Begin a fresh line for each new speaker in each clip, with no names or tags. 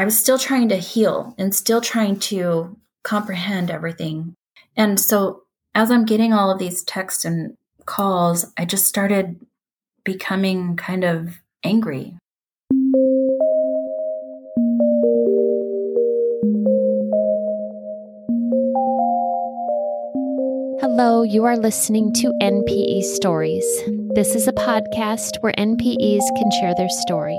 I was still trying to heal and still trying to comprehend everything. And so as I'm getting all of these texts and calls, I just started becoming kind of angry.
Hello, you are listening to NPE Stories. This is a podcast where NPEs can share their story.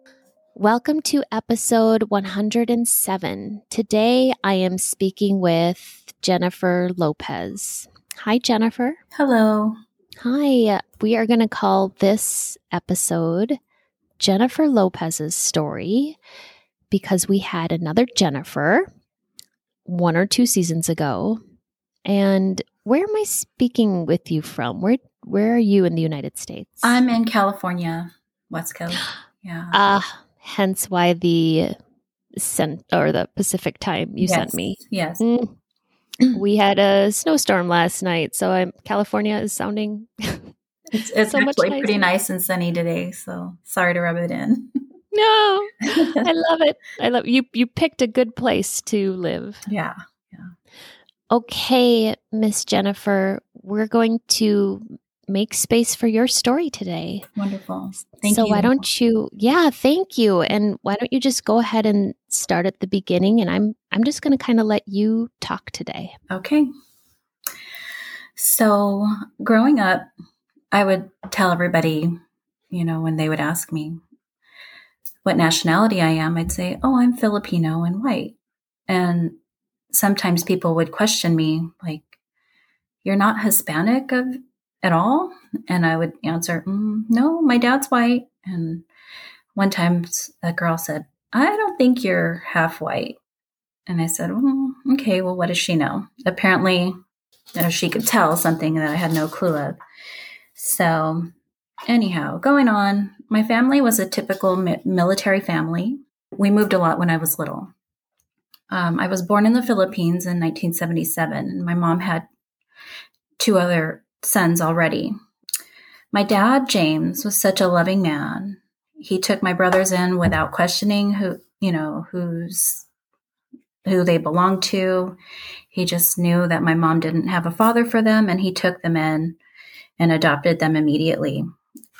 Welcome to episode 107. Today I am speaking with Jennifer Lopez. Hi, Jennifer.
Hello.
Hi. We are going to call this episode Jennifer Lopez's story because we had another Jennifer one or two seasons ago. And where am I speaking with you from? Where where are you in the United States?
I'm in California, West Coast. Yeah.
Ah, uh, hence why the sent or the Pacific time you
yes.
sent me.
Yes.
Mm. we had a snowstorm last night, so I'm California is sounding
it's, it's so actually pretty nice and sunny today, so sorry to rub it in.
No, I love it. I love you. You picked a good place to live.
Yeah. Yeah.
Okay, Miss Jennifer, we're going to make space for your story today.
Wonderful. Thank
so
you.
So why don't you yeah, thank you. And why don't you just go ahead and start at the beginning and I'm I'm just going to kind of let you talk today.
Okay. So, growing up, I would tell everybody, you know, when they would ask me, what nationality I am, I'd say, oh, I'm Filipino and white. And sometimes people would question me, like, you're not Hispanic of, at all? And I would answer, mm, no, my dad's white. And one time a girl said, I don't think you're half white. And I said, okay, well, what does she know? Apparently, you know, she could tell something that I had no clue of. So, anyhow, going on, my family was a typical mi- military family. We moved a lot when I was little. Um, I was born in the Philippines in 1977, and my mom had two other sons already. My dad, James, was such a loving man. He took my brothers in without questioning who, you know, who's who they belonged to. He just knew that my mom didn't have a father for them, and he took them in and adopted them immediately.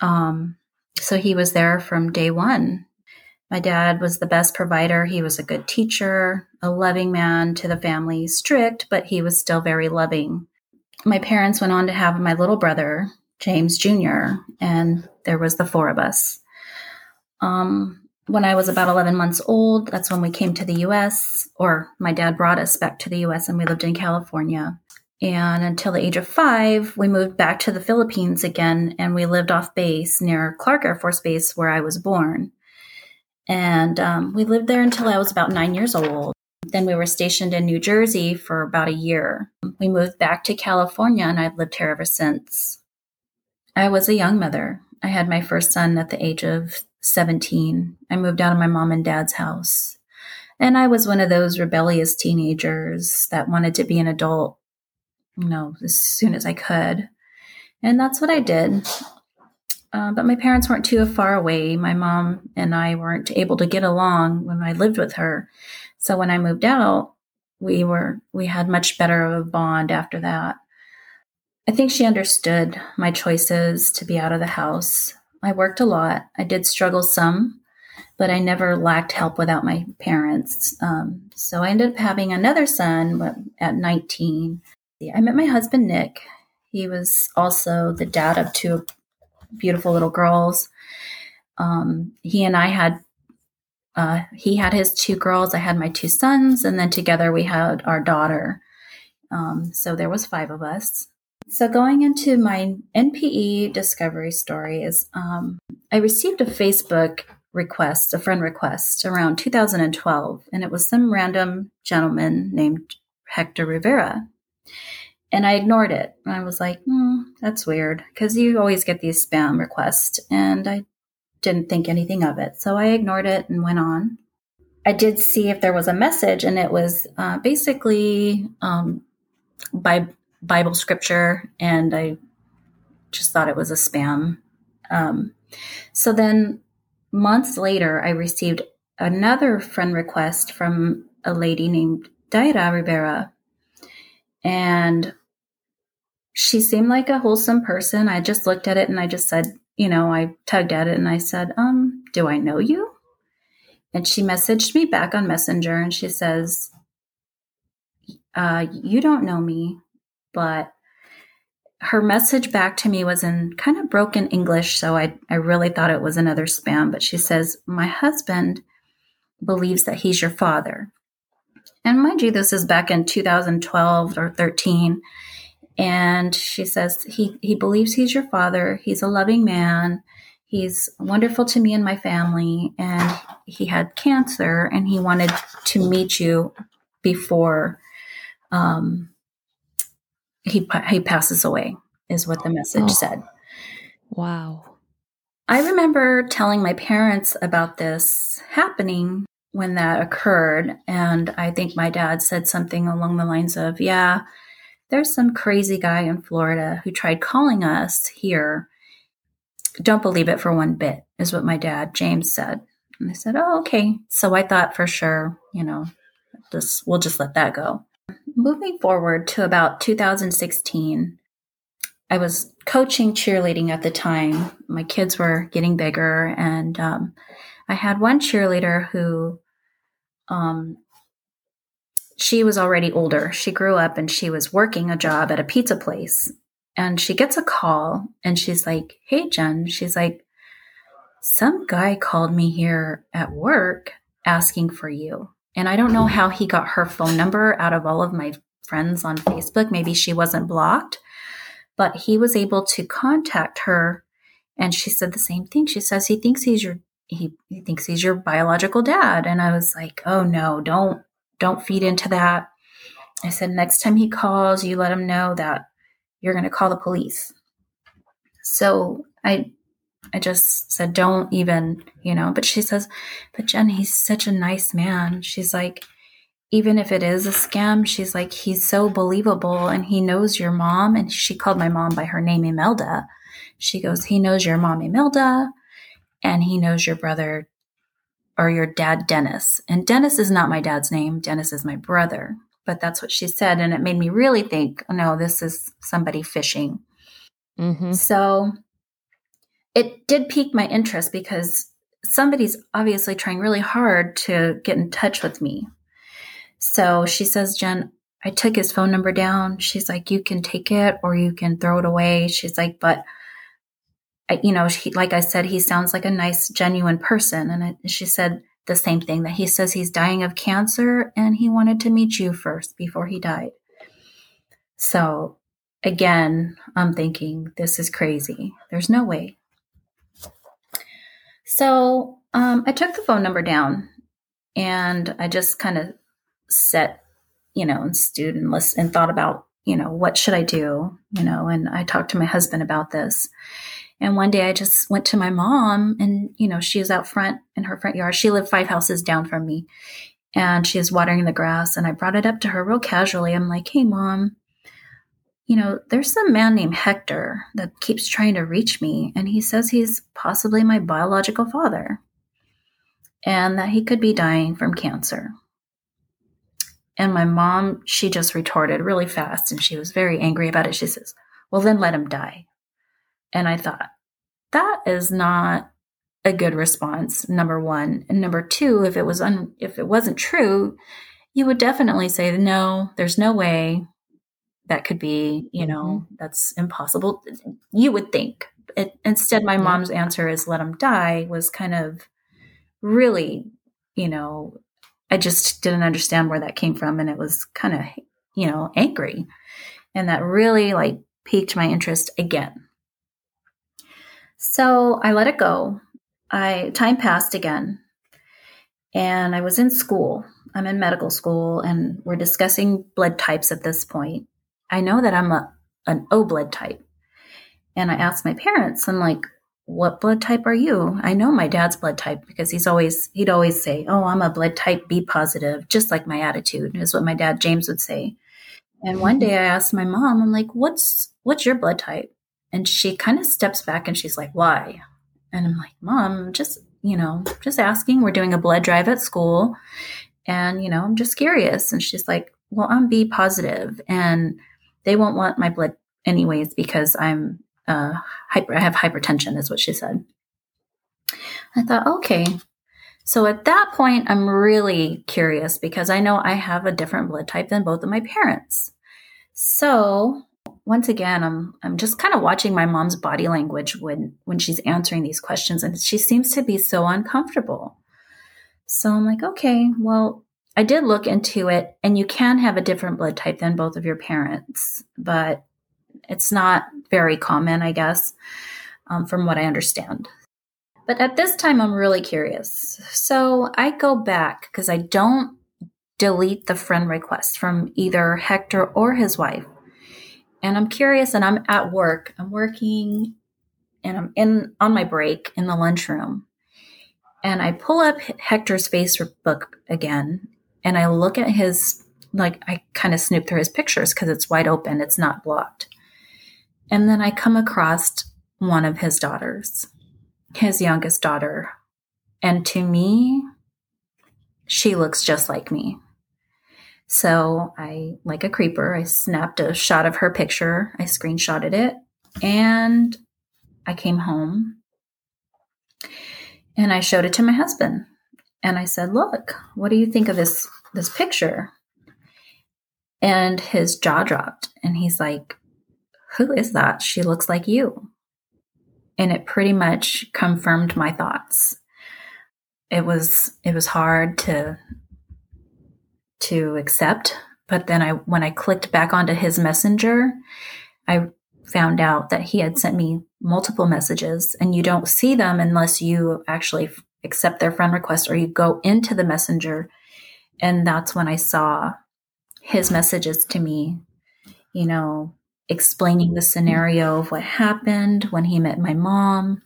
Um, so he was there from day one. My dad was the best provider. He was a good teacher, a loving man to the family, strict, but he was still very loving. My parents went on to have my little brother, James Jr., and there was the four of us. Um, when I was about 11 months old, that's when we came to the US, or my dad brought us back to the US and we lived in California. And until the age of five, we moved back to the Philippines again and we lived off base near Clark Air Force Base where I was born. And um, we lived there until I was about nine years old. Then we were stationed in New Jersey for about a year. We moved back to California and I've lived here ever since. I was a young mother. I had my first son at the age of 17. I moved out of my mom and dad's house. And I was one of those rebellious teenagers that wanted to be an adult you know, as soon as I could. And that's what I did. Uh, but my parents weren't too far away. My mom and I weren't able to get along when I lived with her. So when I moved out, we were we had much better of a bond after that. I think she understood my choices to be out of the house. I worked a lot. I did struggle some, but I never lacked help without my parents. Um, so I ended up having another son at 19 I met my husband, Nick. He was also the dad of two beautiful little girls. Um, he and I had, uh, he had his two girls. I had my two sons, and then together we had our daughter. Um, so there was five of us. So going into my NPE discovery story is, um, I received a Facebook request, a friend request around 2012, and it was some random gentleman named Hector Rivera. And I ignored it. I was like, hmm, that's weird because you always get these spam requests. And I didn't think anything of it. So I ignored it and went on. I did see if there was a message, and it was uh, basically um, by Bible scripture, and I just thought it was a spam. Um, so then months later, I received another friend request from a lady named Daira Rivera. And she seemed like a wholesome person. I just looked at it and I just said, you know, I tugged at it and I said, um, do I know you? And she messaged me back on Messenger and she says, uh, you don't know me, but her message back to me was in kind of broken English, so I, I really thought it was another spam. But she says, My husband believes that he's your father. And mind you, this is back in 2012 or 13. And she says, he, he believes he's your father. He's a loving man. He's wonderful to me and my family. And he had cancer and he wanted to meet you before um, he he passes away is what the message oh. said.
Wow.
I remember telling my parents about this happening when that occurred and I think my dad said something along the lines of, "Yeah, there's some crazy guy in Florida who tried calling us here. Don't believe it for one bit." Is what my dad James said. And I said, "Oh, okay." So I thought for sure, you know, just we'll just let that go. Moving forward to about 2016, I was coaching cheerleading at the time. My kids were getting bigger, and um, I had one cheerleader who, um, she was already older. She grew up and she was working a job at a pizza place. And she gets a call and she's like, Hey, Jen, she's like, some guy called me here at work asking for you. And I don't know how he got her phone number out of all of my friends on Facebook. Maybe she wasn't blocked, but he was able to contact her. And she said the same thing. She says he thinks he's your he, he thinks he's your biological dad. And I was like, oh no, don't don't feed into that. I said next time he calls, you let him know that you're going to call the police. So I I just said, don't even, you know. But she says, but Jen, he's such a nice man. She's like, even if it is a scam, she's like, he's so believable and he knows your mom. And she called my mom by her name, Imelda. She goes, he knows your mom, Imelda, and he knows your brother or your dad, Dennis. And Dennis is not my dad's name. Dennis is my brother. But that's what she said. And it made me really think, no, this is somebody fishing. Mm-hmm. So it did pique my interest because somebody's obviously trying really hard to get in touch with me. So she says, Jen, I took his phone number down. She's like, you can take it or you can throw it away. She's like, but you know, he, like I said, he sounds like a nice, genuine person. And I, she said the same thing that he says he's dying of cancer and he wanted to meet you first before he died. So again, I'm thinking, this is crazy. There's no way so um, I took the phone number down and I just kind of set, you know, and stewed and listened and thought about, you know, what should I do, you know, and I talked to my husband about this. And one day I just went to my mom and, you know, she was out front in her front yard. She lived five houses down from me and she was watering the grass. And I brought it up to her real casually. I'm like, hey, mom, you know, there's some man named Hector that keeps trying to reach me, and he says he's possibly my biological father and that he could be dying from cancer. And my mom, she just retorted really fast and she was very angry about it. She says, Well, then let him die. And I thought, that is not a good response, number one. And number two, if it was un- if it wasn't true, you would definitely say, No, there's no way that could be, you know, mm-hmm. that's impossible. You would think. It, instead, my mom's answer is let him die was kind of really, you know, I just didn't understand where that came from. And it was kind of, you know, angry. And that really like piqued my interest again. So I let it go. I time passed again, and I was in school. I'm in medical school, and we're discussing blood types at this point. I know that I'm a an O blood type, and I asked my parents, I'm like, what blood type are you? I know my dad's blood type because he's always he'd always say, "Oh, I'm a blood type B positive," just like my attitude is what my dad James would say. And one mm-hmm. day I asked my mom, I'm like, "What's what's your blood type?" And she kind of steps back and she's like, "Why?" And I'm like, "Mom, just, you know, just asking. We're doing a blood drive at school and, you know, I'm just curious." And she's like, "Well, I'm B positive and they won't want my blood anyways because I'm uh, hyper, I have hypertension, is what she said. I thought, okay. So at that point, I'm really curious because I know I have a different blood type than both of my parents. So once again, I'm I'm just kind of watching my mom's body language when when she's answering these questions, and she seems to be so uncomfortable. So I'm like, okay, well, I did look into it, and you can have a different blood type than both of your parents, but it's not very common, I guess, um, from what I understand. But at this time, I'm really curious. So I go back because I don't delete the friend request from either Hector or his wife. And I'm curious, and I'm at work. I'm working and I'm in on my break in the lunchroom. And I pull up Hector's Facebook again and I look at his, like, I kind of snoop through his pictures because it's wide open, it's not blocked. And then I come across one of his daughters, his youngest daughter. And to me, she looks just like me. So I, like a creeper, I snapped a shot of her picture, I screenshotted it, and I came home and I showed it to my husband. And I said, "Look, what do you think of this this picture?" And his jaw dropped and he's like, who is that? She looks like you. And it pretty much confirmed my thoughts. It was it was hard to to accept, but then I when I clicked back onto his messenger, I found out that he had sent me multiple messages and you don't see them unless you actually accept their friend request or you go into the messenger and that's when I saw his messages to me, you know, explaining the scenario of what happened when he met my mom,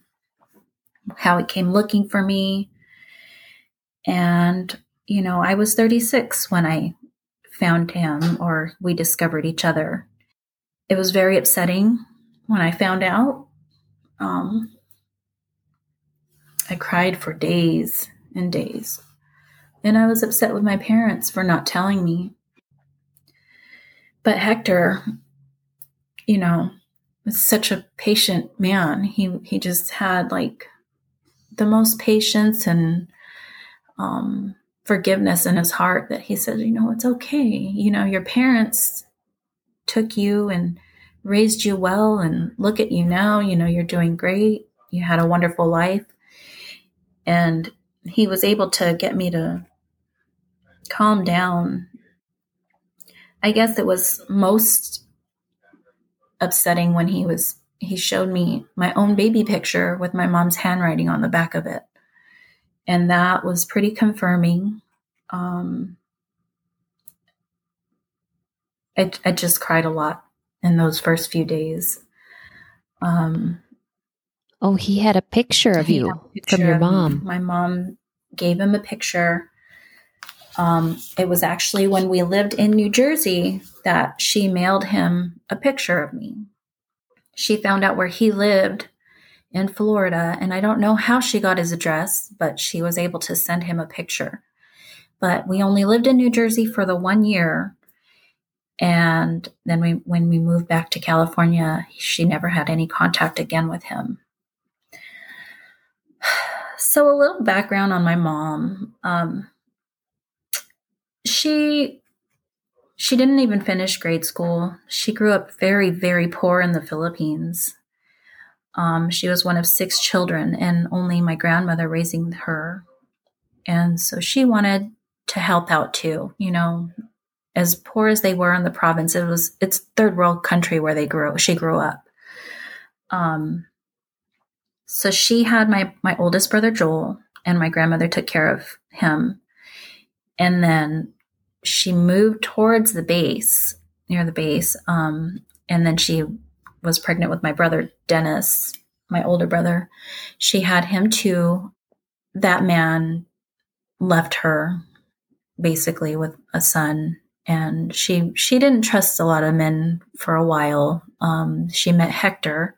how he came looking for me. And, you know, I was 36 when I found him or we discovered each other. It was very upsetting when I found out. Um, I cried for days and days. And I was upset with my parents for not telling me. But Hector, you know, was such a patient man. He he just had like the most patience and um, forgiveness in his heart that he said, you know, it's okay. You know, your parents took you and raised you well, and look at you now. You know, you're doing great. You had a wonderful life, and he was able to get me to calm down. I guess it was most upsetting when he was he showed me my own baby picture with my mom's handwriting on the back of it and that was pretty confirming. Um, I, I just cried a lot in those first few days. Um,
oh he had a picture of you picture from your mom.
My mom gave him a picture. Um, it was actually when we lived in New Jersey that she mailed him a picture of me. She found out where he lived in Florida, and I don't know how she got his address, but she was able to send him a picture. But we only lived in New Jersey for the one year. And then we, when we moved back to California, she never had any contact again with him. So, a little background on my mom. Um, she she didn't even finish grade school. She grew up very, very poor in the Philippines. Um, she was one of six children, and only my grandmother raising her. And so she wanted to help out too. You know, as poor as they were in the province, it was it's third world country where they grew. She grew up. Um, So she had my my oldest brother Joel, and my grandmother took care of him. And then she moved towards the base, near the base. Um, and then she was pregnant with my brother Dennis, my older brother. She had him too. That man left her basically with a son and she she didn't trust a lot of men for a while. Um, she met Hector,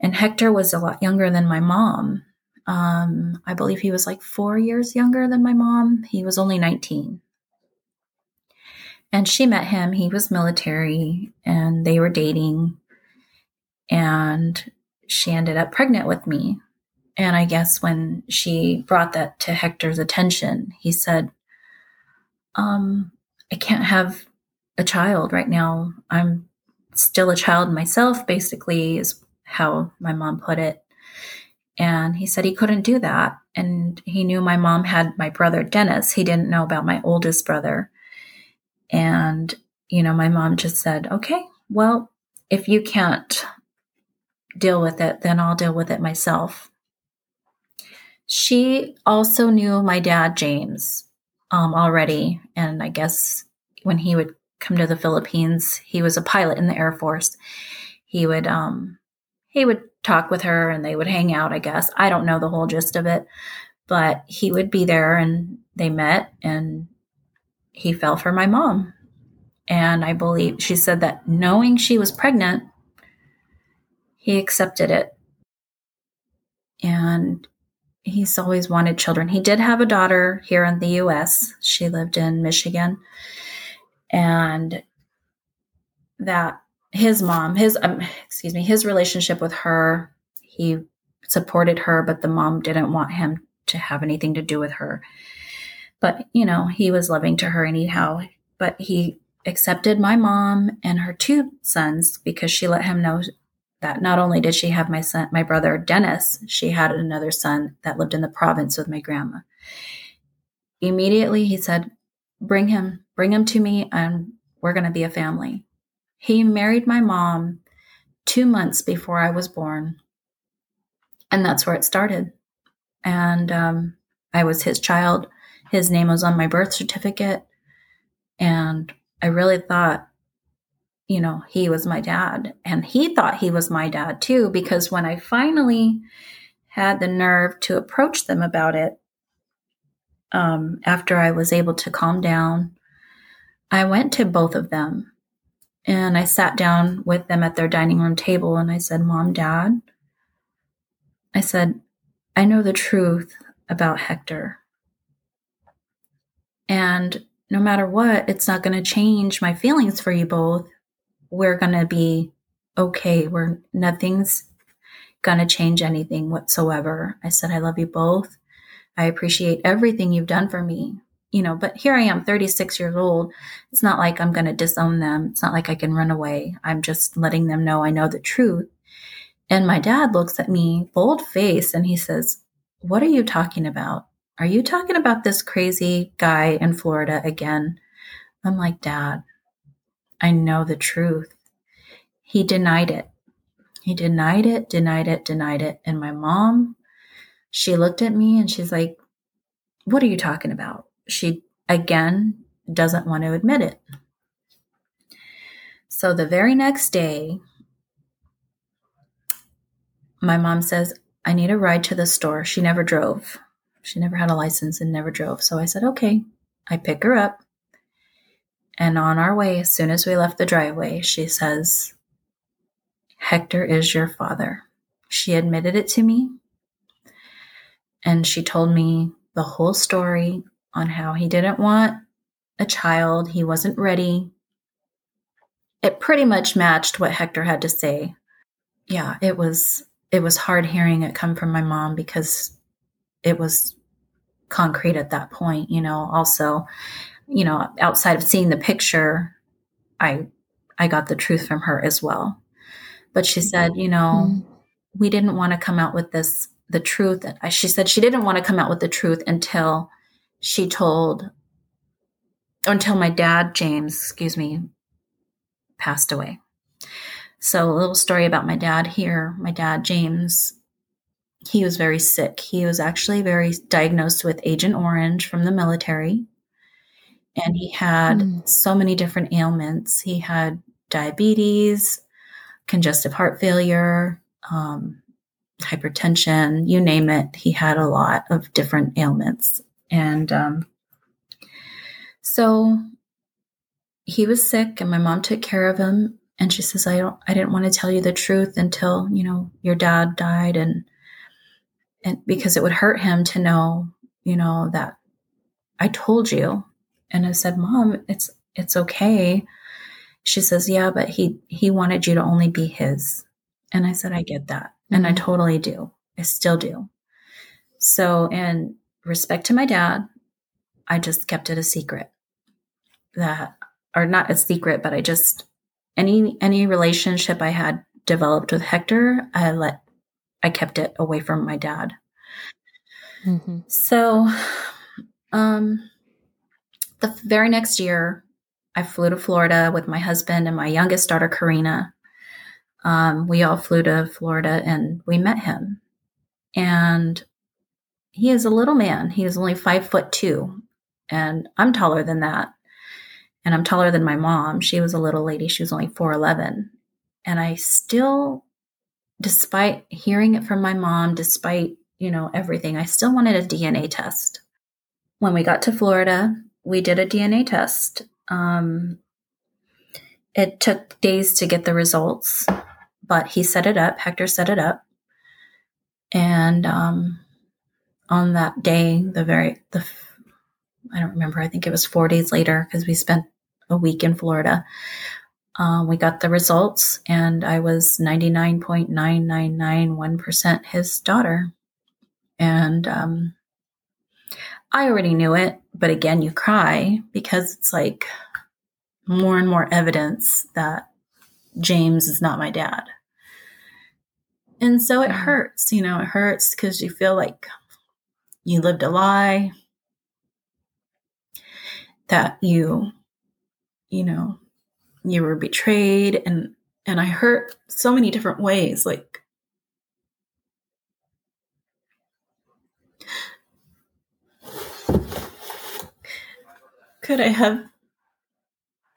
and Hector was a lot younger than my mom. Um, I believe he was like four years younger than my mom. He was only nineteen, and she met him. He was military, and they were dating, and she ended up pregnant with me. And I guess when she brought that to Hector's attention, he said, um, I can't have a child right now. I'm still a child myself, basically, is how my mom put it. And he said he couldn't do that. And he knew my mom had my brother Dennis. He didn't know about my oldest brother. And, you know, my mom just said, okay, well, if you can't deal with it, then I'll deal with it myself. She also knew my dad, James um, already. And I guess when he would come to the Philippines, he was a pilot in the Air Force. He would um, he would talk with her and they would hang out. I guess I don't know the whole gist of it, but he would be there and they met and he fell for my mom. And I believe she said that knowing she was pregnant, he accepted it. And he's always wanted children. He did have a daughter here in the US. She lived in Michigan. And that his mom, his um, excuse me, his relationship with her, he supported her, but the mom didn't want him to have anything to do with her. But, you know, he was loving to her anyhow. But he accepted my mom and her two sons because she let him know that not only did she have my son, my brother Dennis, she had another son that lived in the province with my grandma. Immediately he said, Bring him, bring him to me, and we're going to be a family. He married my mom two months before I was born. And that's where it started. And um, I was his child. His name was on my birth certificate. And I really thought you know, he was my dad. And he thought he was my dad too, because when I finally had the nerve to approach them about it, um, after I was able to calm down, I went to both of them and I sat down with them at their dining room table and I said, Mom, Dad, I said, I know the truth about Hector. And no matter what, it's not going to change my feelings for you both we're going to be okay. We're nothing's going to change anything whatsoever. I said, I love you both. I appreciate everything you've done for me. You know, but here I am, 36 years old. It's not like I'm going to disown them. It's not like I can run away. I'm just letting them know I know the truth. And my dad looks at me, bold face, and he says, What are you talking about? Are you talking about this crazy guy in Florida again? I'm like, Dad, I know the truth. He denied it. He denied it, denied it, denied it. And my mom, she looked at me and she's like, What are you talking about? She again doesn't want to admit it. So the very next day, my mom says, I need a ride to the store. She never drove. She never had a license and never drove. So I said, okay. I pick her up. And on our way, as soon as we left the driveway, she says, Hector is your father. She admitted it to me. And she told me the whole story on how he didn't want a child, he wasn't ready. It pretty much matched what Hector had to say. Yeah, it was it was hard hearing it come from my mom because it was concrete at that point, you know. Also, you know, outside of seeing the picture, I I got the truth from her as well. But she said, you know, mm. we didn't want to come out with this the truth. She said she didn't want to come out with the truth until she told until my dad James, excuse me, passed away. So a little story about my dad here. My dad James he was very sick. He was actually very diagnosed with Agent Orange from the military. And he had mm. so many different ailments. He had diabetes, congestive heart failure, um, hypertension, you name it. He had a lot of different ailments. And um, so he was sick, and my mom took care of him. And she says, I don't, I didn't want to tell you the truth until, you know, your dad died. And, and because it would hurt him to know, you know, that I told you. And I said, Mom, it's, it's okay. She says, Yeah, but he, he wanted you to only be his. And I said, I get that. Mm-hmm. And I mm-hmm. totally do. I still do. So, in respect to my dad, I just kept it a secret that, or not a secret, but I just, any, any relationship I had developed with Hector, I let, I kept it away from my dad. Mm-hmm. So, um, the very next year, I flew to Florida with my husband and my youngest daughter, Karina. Um, we all flew to Florida and we met him. And he is a little man. He is only five foot two. And I'm taller than that. And I'm taller than my mom. She was a little lady. She was only 4'11. And I still, despite hearing it from my mom, despite, you know, everything, I still wanted a DNA test. When we got to Florida, we did a DNA test. Um, it took days to get the results, but he set it up. Hector set it up. And um, on that day, the very, the, I don't remember, I think it was four days later because we spent a week in Florida. Um, we got the results, and I was 99.9991% his daughter. And um, I already knew it, but again, you cry because it's like more and more evidence that James is not my dad. And so it mm-hmm. hurts, you know, it hurts because you feel like you lived a lie, that you, you know, you were betrayed and and I hurt so many different ways like Could I have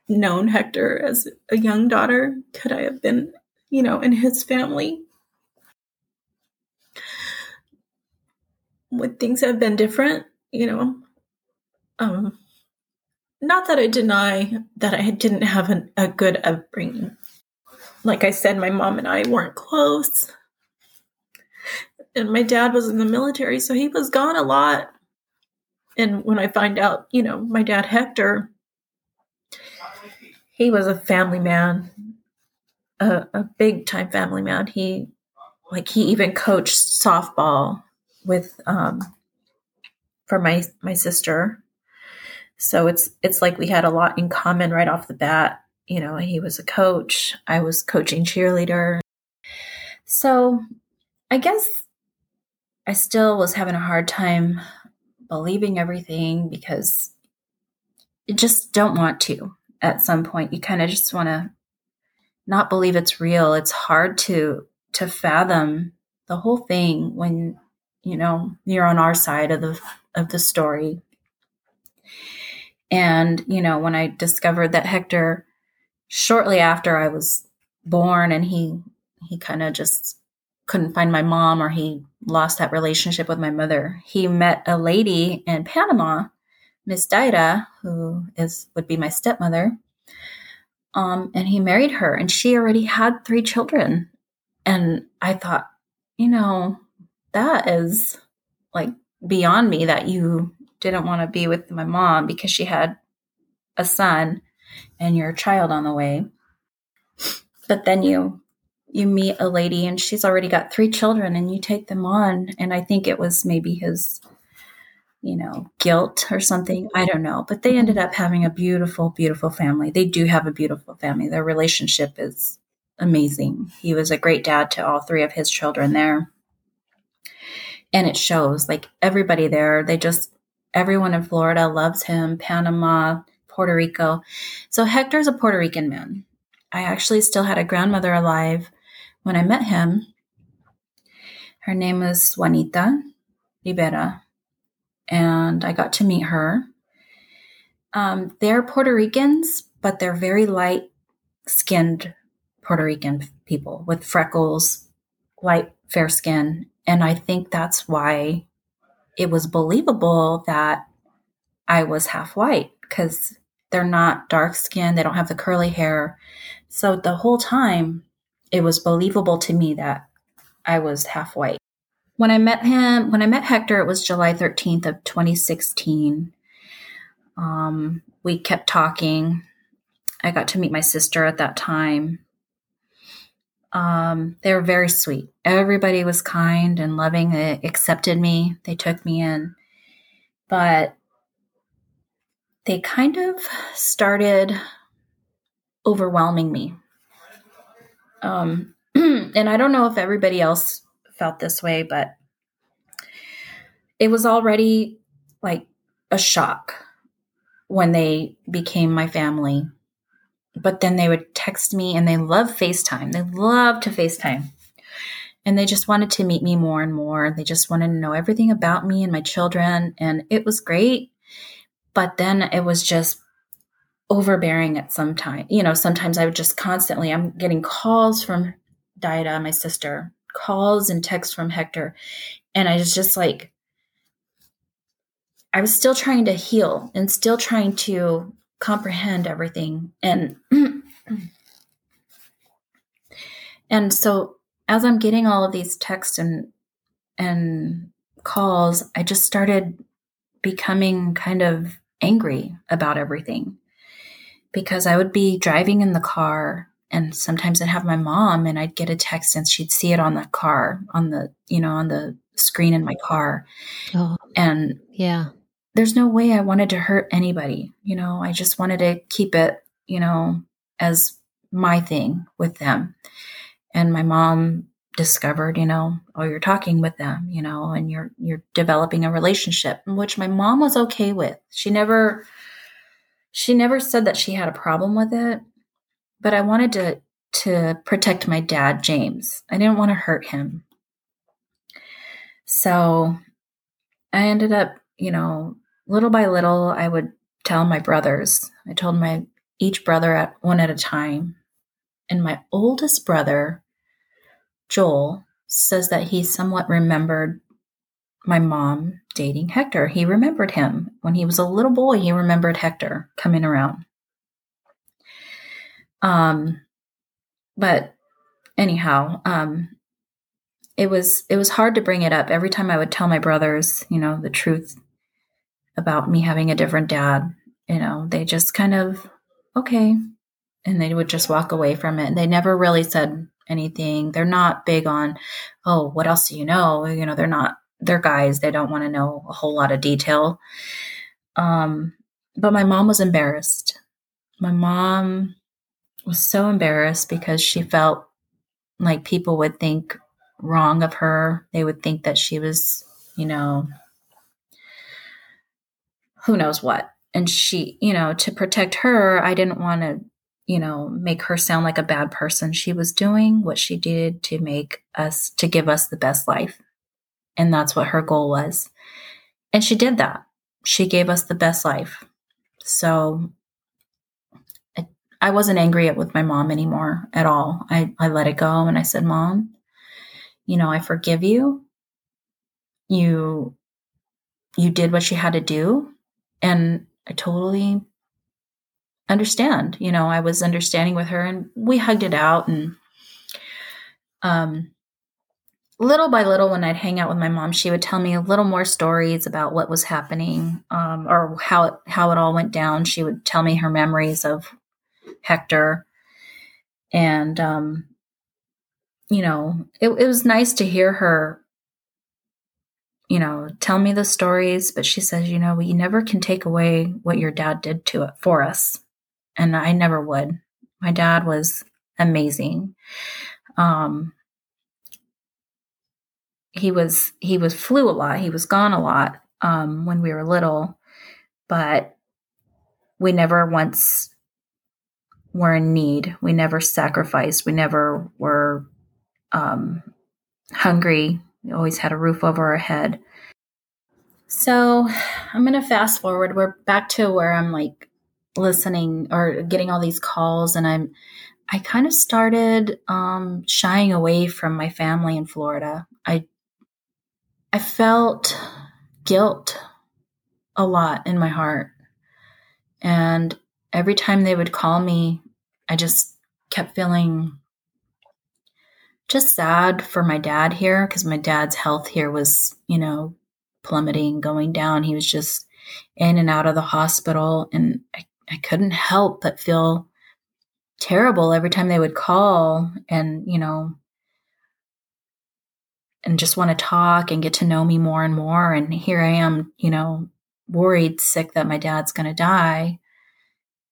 known Hector as a young daughter? Could I have been, you know, in his family? Would things have been different? You know, um, not that I deny that I didn't have an, a good upbringing. Like I said, my mom and I weren't close. And my dad was in the military, so he was gone a lot and when I find out, you know, my dad Hector, he was a family man, a, a big time family man. He like he even coached softball with um for my my sister. So it's it's like we had a lot in common right off the bat. You know, he was a coach, I was coaching cheerleader. So I guess I still was having a hard time believing everything because you just don't want to at some point. You kind of just want to not believe it's real. It's hard to to fathom the whole thing when you know you're on our side of the of the story. And you know, when I discovered that Hector shortly after I was born and he he kind of just couldn't find my mom or he lost that relationship with my mother. He met a lady in Panama, Miss Daira, who is would be my stepmother. Um, and he married her and she already had three children. And I thought, you know, that is like beyond me that you didn't want to be with my mom because she had a son and your child on the way. But then you you meet a lady and she's already got three children and you take them on and i think it was maybe his you know guilt or something i don't know. But they ended up having a beautiful beautiful family. They do have a beautiful family. Their relationship is amazing. He was a great dad to all three of his children there. And it shows like everybody there they just everyone in florida loves him panama puerto rico so hector's a puerto rican man I actually still had a grandmother alive when I met him, Her name was Juanita Rivera, and I got to meet her. Um, they're Puerto Ricans, but they're very light skinned Puerto Rican people with freckles, light, fair skin. And I think that's why it was believable that I was half white because they're not dark skinned, they don't have the curly hair. So the whole time, it was believable to me that I was half white. When I met him, when I met Hector, it was July 13th of 2016. Um, we kept talking. I got to meet my sister at that time. Um, they were very sweet. Everybody was kind and loving. They accepted me. They took me in. But they kind of started overwhelming me. Um, and I don't know if everybody else felt this way, but it was already like a shock when they became my family but then they would text me and they love FaceTime. They love to FaceTime. And they just wanted to meet me more and more. They just wanted to know everything about me and my children. And it was great. But then it was just overbearing at some time. You know, sometimes I would just constantly, I'm getting calls from Daida, my sister, calls and texts from Hector. And I was just like, I was still trying to heal and still trying to comprehend everything. And and so as i'm getting all of these texts and and calls i just started becoming kind of angry about everything because i would be driving in the car and sometimes i'd have my mom and i'd get a text and she'd see it on the car on the you know on the screen in my car. Oh, and
yeah
there's no way I wanted to hurt anybody. You know, I just wanted to keep it, you know, as my thing with them. And my mom discovered, you know, oh, you're talking with them, you know, and you're you're developing a relationship, which my mom was okay with. She never she never said that she had a problem with it, but I wanted to to protect my dad, James. I didn't want to hurt him. So I ended up, you know, little by little, I would tell my brothers. I told my each brother at one at a time. And my oldest brother, Joel, says that he somewhat remembered my mom dating Hector. He remembered him. When he was a little boy, he remembered Hector coming around. Um but anyhow, um it was it was hard to bring it up every time I would tell my brothers, you know, the truth about me having a different dad. You know, they just kind of, okay. And they would just walk away from it. And they never really said anything. They're not big on, oh, what else do you know? You know, they're not, they're guys. They don't want to know a whole lot of detail. Um, but my mom was embarrassed. My mom was so embarrassed because she felt like people would think wrong of her. They would think that she was, you know, who knows what. And she, you know, to protect her, I didn't want to, you know, make her sound like a bad person. She was doing what she did to make us, to give us the best life. And that's what her goal was. And she did that. She gave us the best life. So I, I wasn't angry with my mom anymore at all. I, I let it go and I said, Mom, you know, I forgive you. You you did what you had to do and I totally understand. You know, I was understanding with her and we hugged it out and um little by little when I'd hang out with my mom, she would tell me a little more stories about what was happening um, or how it, how it all went down. She would tell me her memories of Hector and um, you know, it, it was nice to hear her you know, tell me the stories. But she says, you know, we never can take away what your dad did to it for us. And I never would. My dad was amazing. Um, he was he was flew a lot. He was gone a lot um, when we were little, but we never once were in need. We never sacrificed. We never were um, hungry We always had a roof over our head. So I'm going to fast forward. We're back to where I'm like listening or getting all these calls, and I'm I kind of started um, shying away from my family in Florida. I I felt guilt a lot in my heart, and every time they would call me, I just kept feeling just sad for my dad here because my dad's health here was, you know, plummeting, going down. He was just in and out of the hospital. And I, I couldn't help but feel terrible every time they would call and, you know, and just want to talk and get to know me more and more. And here I am, you know, worried, sick that my dad's going to die.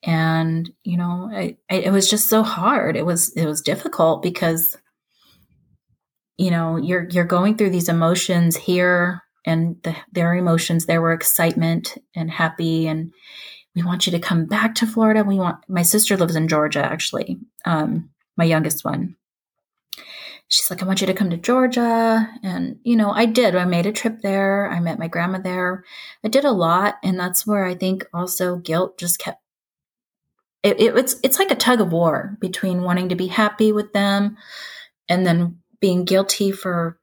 And, you know, I, I, it was just so hard. It was, it was difficult because, you know, you're, you're going through these emotions here and the, their emotions there were excitement and happy. And we want you to come back to florida. We want my sister lives in georgia actually um, my youngest one. She's like i want you to come to georgia. And you know i did. I made a trip there. I met my grandma there. I did a lot. And that's where i think also guilt just kept it, it, it's it's like a tug of war between wanting to be happy with them and then being guilty for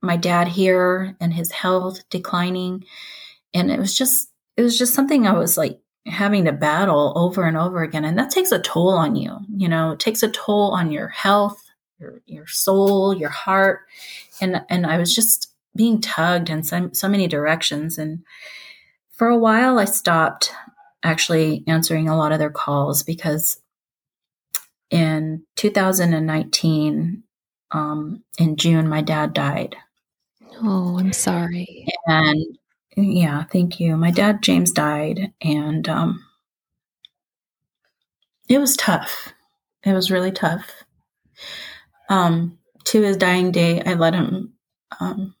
my dad here and his health declining. And it was just, it was just something I was like having to battle over and over again. And that takes a toll on you. You know, it takes a toll on your health, your, your soul, your heart. And, and I was just being tugged in so, so many directions. And for a while, I stopped actually answering a lot of their calls because in 2019, um, in June, my dad died.
Oh, I'm sorry.
And yeah, thank you. My dad, James, died, and um, it was tough. It was really tough. Um, to his dying day, I let him um,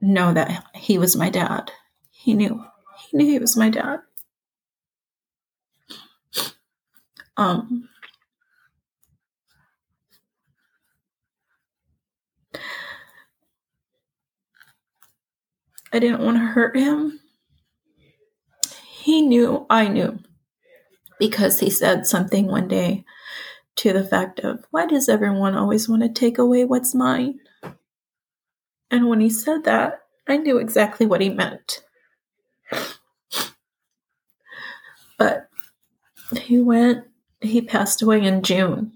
know that he was my dad. He knew. He knew he was my dad. Um, I didn't want to hurt him. He knew I knew because he said something one day to the fact of, Why does everyone always want to take away what's mine? And when he said that, I knew exactly what he meant. But he went, he passed away in June.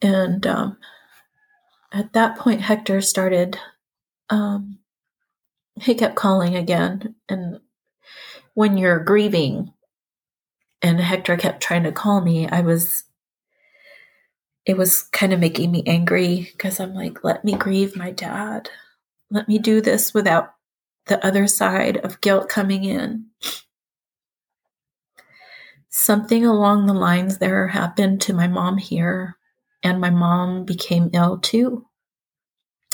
And um, at that point, Hector started um, he kept calling again. And when you're grieving, and Hector kept trying to call me, I was, it was kind of making me angry because I'm like, let me grieve my dad. Let me do this without the other side of guilt coming in. Something along the lines there happened to my mom here, and my mom became ill too.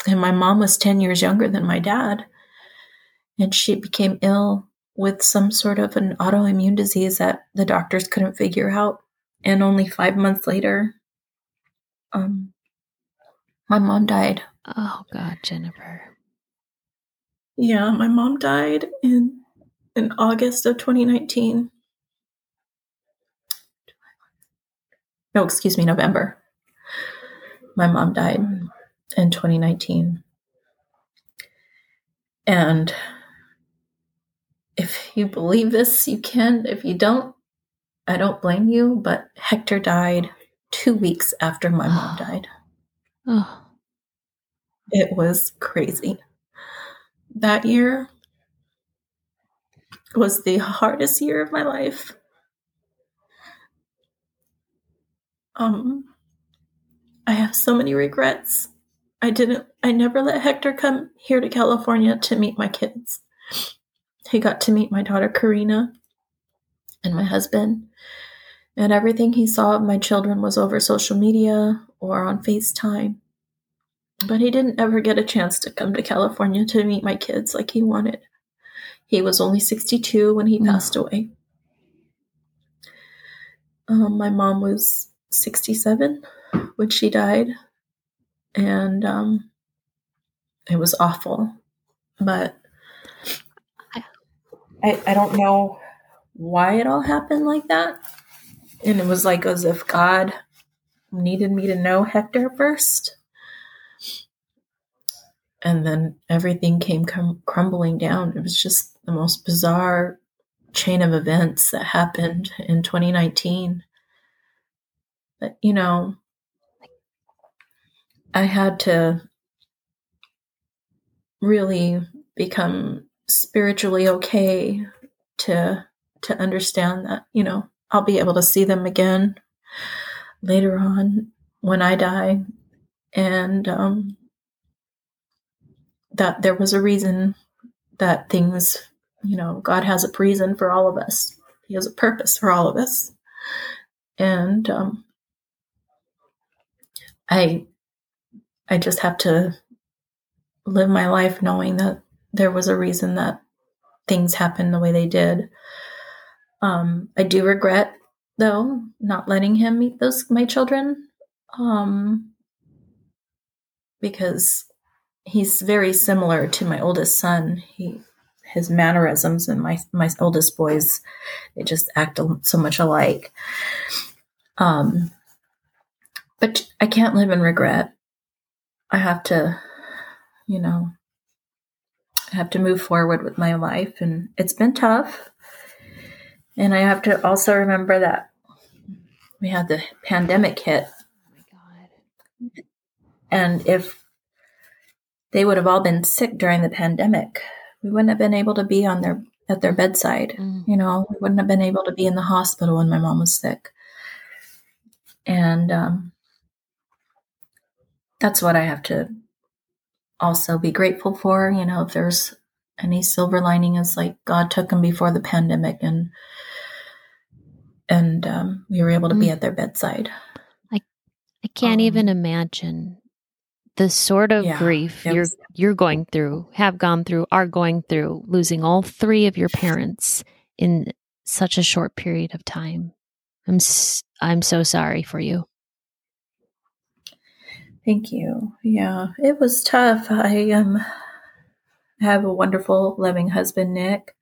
And my mom was 10 years younger than my dad. And she became ill with some sort of an autoimmune disease that the doctors couldn't figure out. And only five months later, um, my mom died.
Oh, God, Jennifer.
Yeah, my mom died in in August of 2019. No, excuse me, November. My mom died in 2019. And if you believe this, you can. If you don't, I don't blame you. But Hector died two weeks after my mom died. Oh. It was crazy. That year was the hardest year of my life. Um, I have so many regrets. I didn't, I never let Hector come here to California to meet my kids. He got to meet my daughter Karina and my husband. And everything he saw of my children was over social media or on FaceTime. But he didn't ever get a chance to come to California to meet my kids like he wanted. He was only 62 when he mm. passed away. Um, my mom was 67 when she died and um, it was awful. But I, I don't know why it all happened like that. And it was like as if God needed me to know Hector first. And then everything came crumbling down. It was just the most bizarre chain of events that happened in 2019. But, you know, I had to really become spiritually okay to to understand that you know I'll be able to see them again later on when I die, and um, that there was a reason that things, you know, God has a reason for all of us. He has a purpose for all of us, and um, I, I just have to live my life knowing that there was a reason that things happened the way they did. Um, I do regret though not letting him meet those my children um, because he's very similar to my oldest son. He his mannerisms and my my oldest boys they just act so much alike. Um, but I can't live in regret. I have to, you know, I have to move forward with my life, and it's been tough. And I have to also remember that we had the pandemic hit. Oh my God. And if they would have all been sick during the pandemic, we wouldn't have been able to be on their at their bedside. Mm. You know, we wouldn't have been able to be in the hospital when my mom was sick. And um, that's what I have to also be grateful for. You know, if there's any silver lining, is like God took them before the pandemic, and and um, we were able to mm. be at their bedside.
I I can't um, even imagine the sort of yeah, grief you're was, you're going through, have gone through, are going through, losing all three of your parents in such a short period of time. I'm I'm so sorry for you.
Thank you. Yeah, it was tough. I um have a wonderful, loving husband, Nick.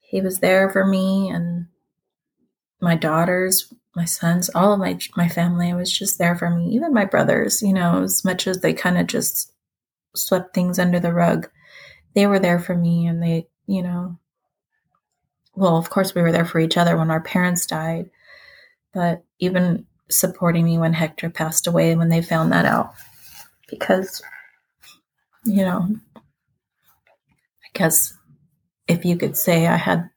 He was there for me and my daughters, my sons, all of my my family was just there for me. Even my brothers, you know, as much as they kind of just swept things under the rug, they were there for me and they, you know, well, of course we were there for each other when our parents died, but even supporting me when Hector passed away when they found that out. Because, you know, I guess if you could say I had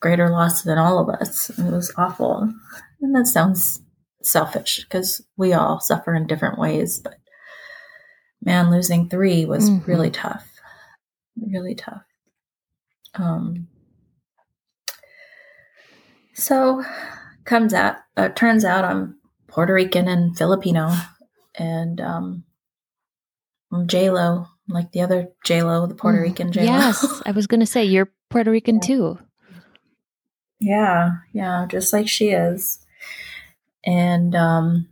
greater loss than all of us, it was awful. And that sounds selfish because we all suffer in different ways. But man, losing three was mm-hmm. really tough. Really tough. Um, so comes out uh, turns out I'm Puerto Rican and Filipino, and um, I'm J Lo, like the other J Lo, the Puerto mm, Rican J Lo.
Yes, I was going to say you're Puerto Rican yeah. too.
Yeah, yeah, just like she is. And um,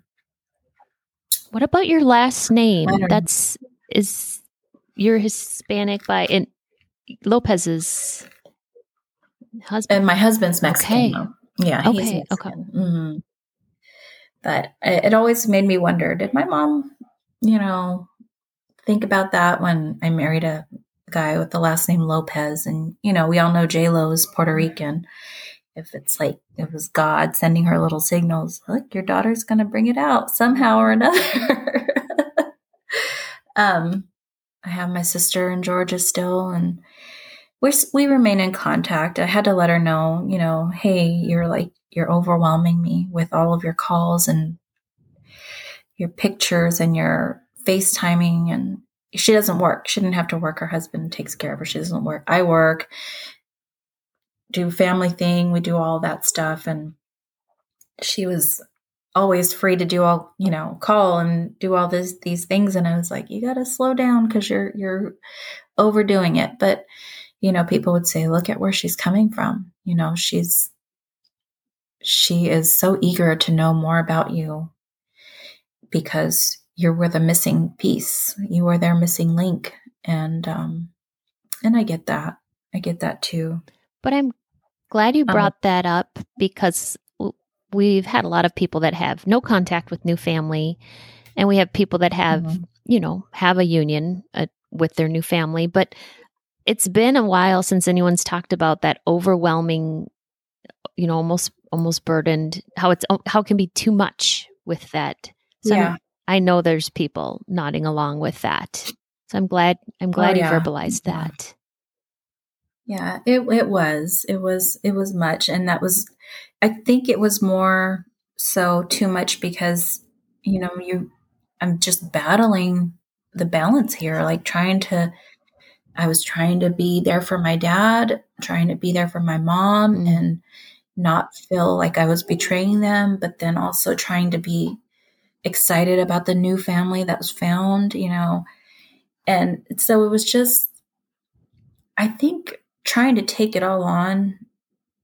what about your last name? That's is you're Hispanic by and Lopez's husband.
And my husband's Mexican. Okay. Yeah.
Okay. okay. Mm-hmm.
But it always made me wonder did my mom, you know, think about that when I married a guy with the last name Lopez? And, you know, we all know J Lo is Puerto Rican. If it's like it was God sending her little signals, look, your daughter's going to bring it out somehow or another. um, I have my sister in Georgia still, and we we remain in contact. I had to let her know, you know, hey, you're like you're overwhelming me with all of your calls and your pictures and your FaceTiming and she doesn't work. She didn't have to work. Her husband takes care of her. She doesn't work. I work, do family thing. We do all that stuff. And she was always free to do all, you know, call and do all this, these things. And I was like, you got to slow down because you're, you're overdoing it. But you know, people would say, look at where she's coming from. You know, she's, she is so eager to know more about you because you were the missing piece. You were their missing link. And, um, and I get that. I get that too.
But I'm glad you um, brought um, that up because we've had a lot of people that have no contact with new family and we have people that have mm-hmm. you know have a union uh, with their new family but it's been a while since anyone's talked about that overwhelming you know almost almost burdened how it's oh, how it can be too much with that so yeah. i know there's people nodding along with that so i'm glad i'm oh, glad oh, yeah. you verbalized that
yeah it it was it was it was much and that was i think it was more so too much because you know you i'm just battling the balance here like trying to I was trying to be there for my dad, trying to be there for my mom mm-hmm. and not feel like I was betraying them, but then also trying to be excited about the new family that was found, you know. And so it was just, I think trying to take it all on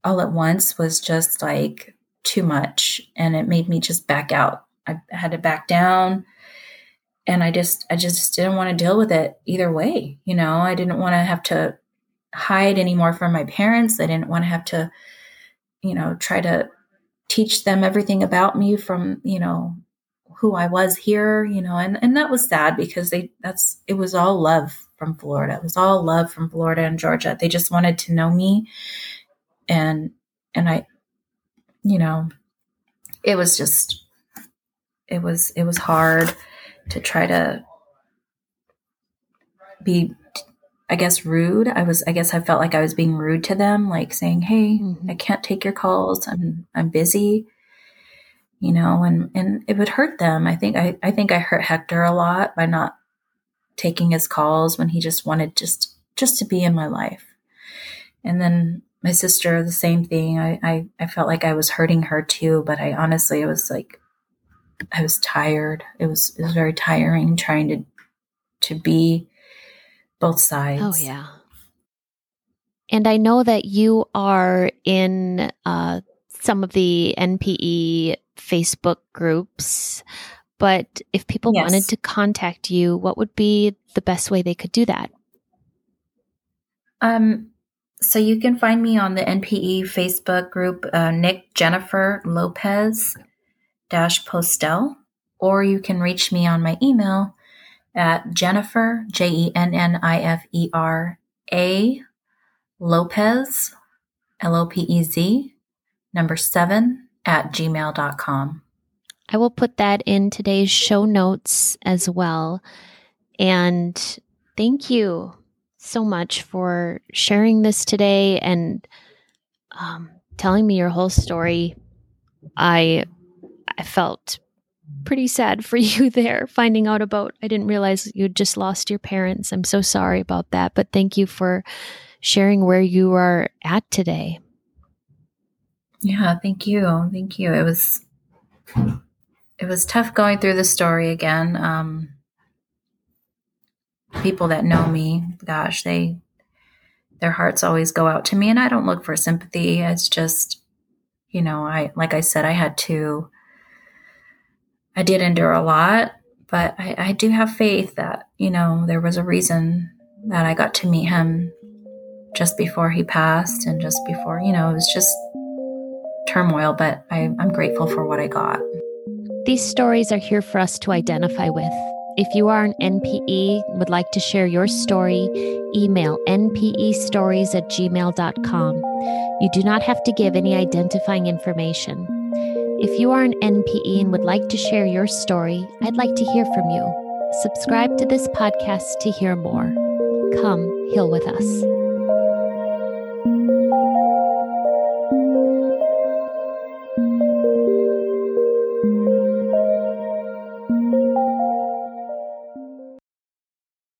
all at once was just like too much. And it made me just back out. I had to back down and I just I just didn't want to deal with it either way. You know, I didn't want to have to hide anymore from my parents. I didn't want to have to, you know, try to teach them everything about me from, you know, who I was here, you know, and, and that was sad because they that's it was all love from Florida. It was all love from Florida and Georgia. They just wanted to know me and and I you know, it was just it was it was hard to try to be I guess rude. I was I guess I felt like I was being rude to them, like saying, "Hey, mm-hmm. I can't take your calls. I'm I'm busy." You know, and and it would hurt them. I think I I think I hurt Hector a lot by not taking his calls when he just wanted just just to be in my life. And then my sister, the same thing. I I, I felt like I was hurting her too, but I honestly it was like I was tired. It was it was very tiring trying to to be both sides.
Oh yeah. And I know that you are in uh, some of the NPE Facebook groups, but if people yes. wanted to contact you, what would be the best way they could do that?
Um, so you can find me on the NPE Facebook group, uh, Nick Jennifer Lopez postel, or you can reach me on my email at Jennifer, J E N N I F E R A Lopez, L O P E Z, number seven at gmail.com.
I will put that in today's show notes as well. And thank you so much for sharing this today and um, telling me your whole story. I I felt pretty sad for you there finding out about I didn't realize you'd just lost your parents. I'm so sorry about that, but thank you for sharing where you are at today.
Yeah, thank you. Thank you. It was it was tough going through the story again. Um people that know me, gosh, they their hearts always go out to me and I don't look for sympathy. It's just you know, I like I said I had to I did endure a lot, but I, I do have faith that, you know, there was a reason that I got to meet him just before he passed and just before, you know, it was just turmoil, but I, I'm grateful for what I got.
These stories are here for us to identify with. If you are an NPE and would like to share your story, email npestories at gmail.com. You do not have to give any identifying information. If you are an NPE and would like to share your story, I'd like to hear from you. Subscribe to this podcast to hear more. Come heal with us.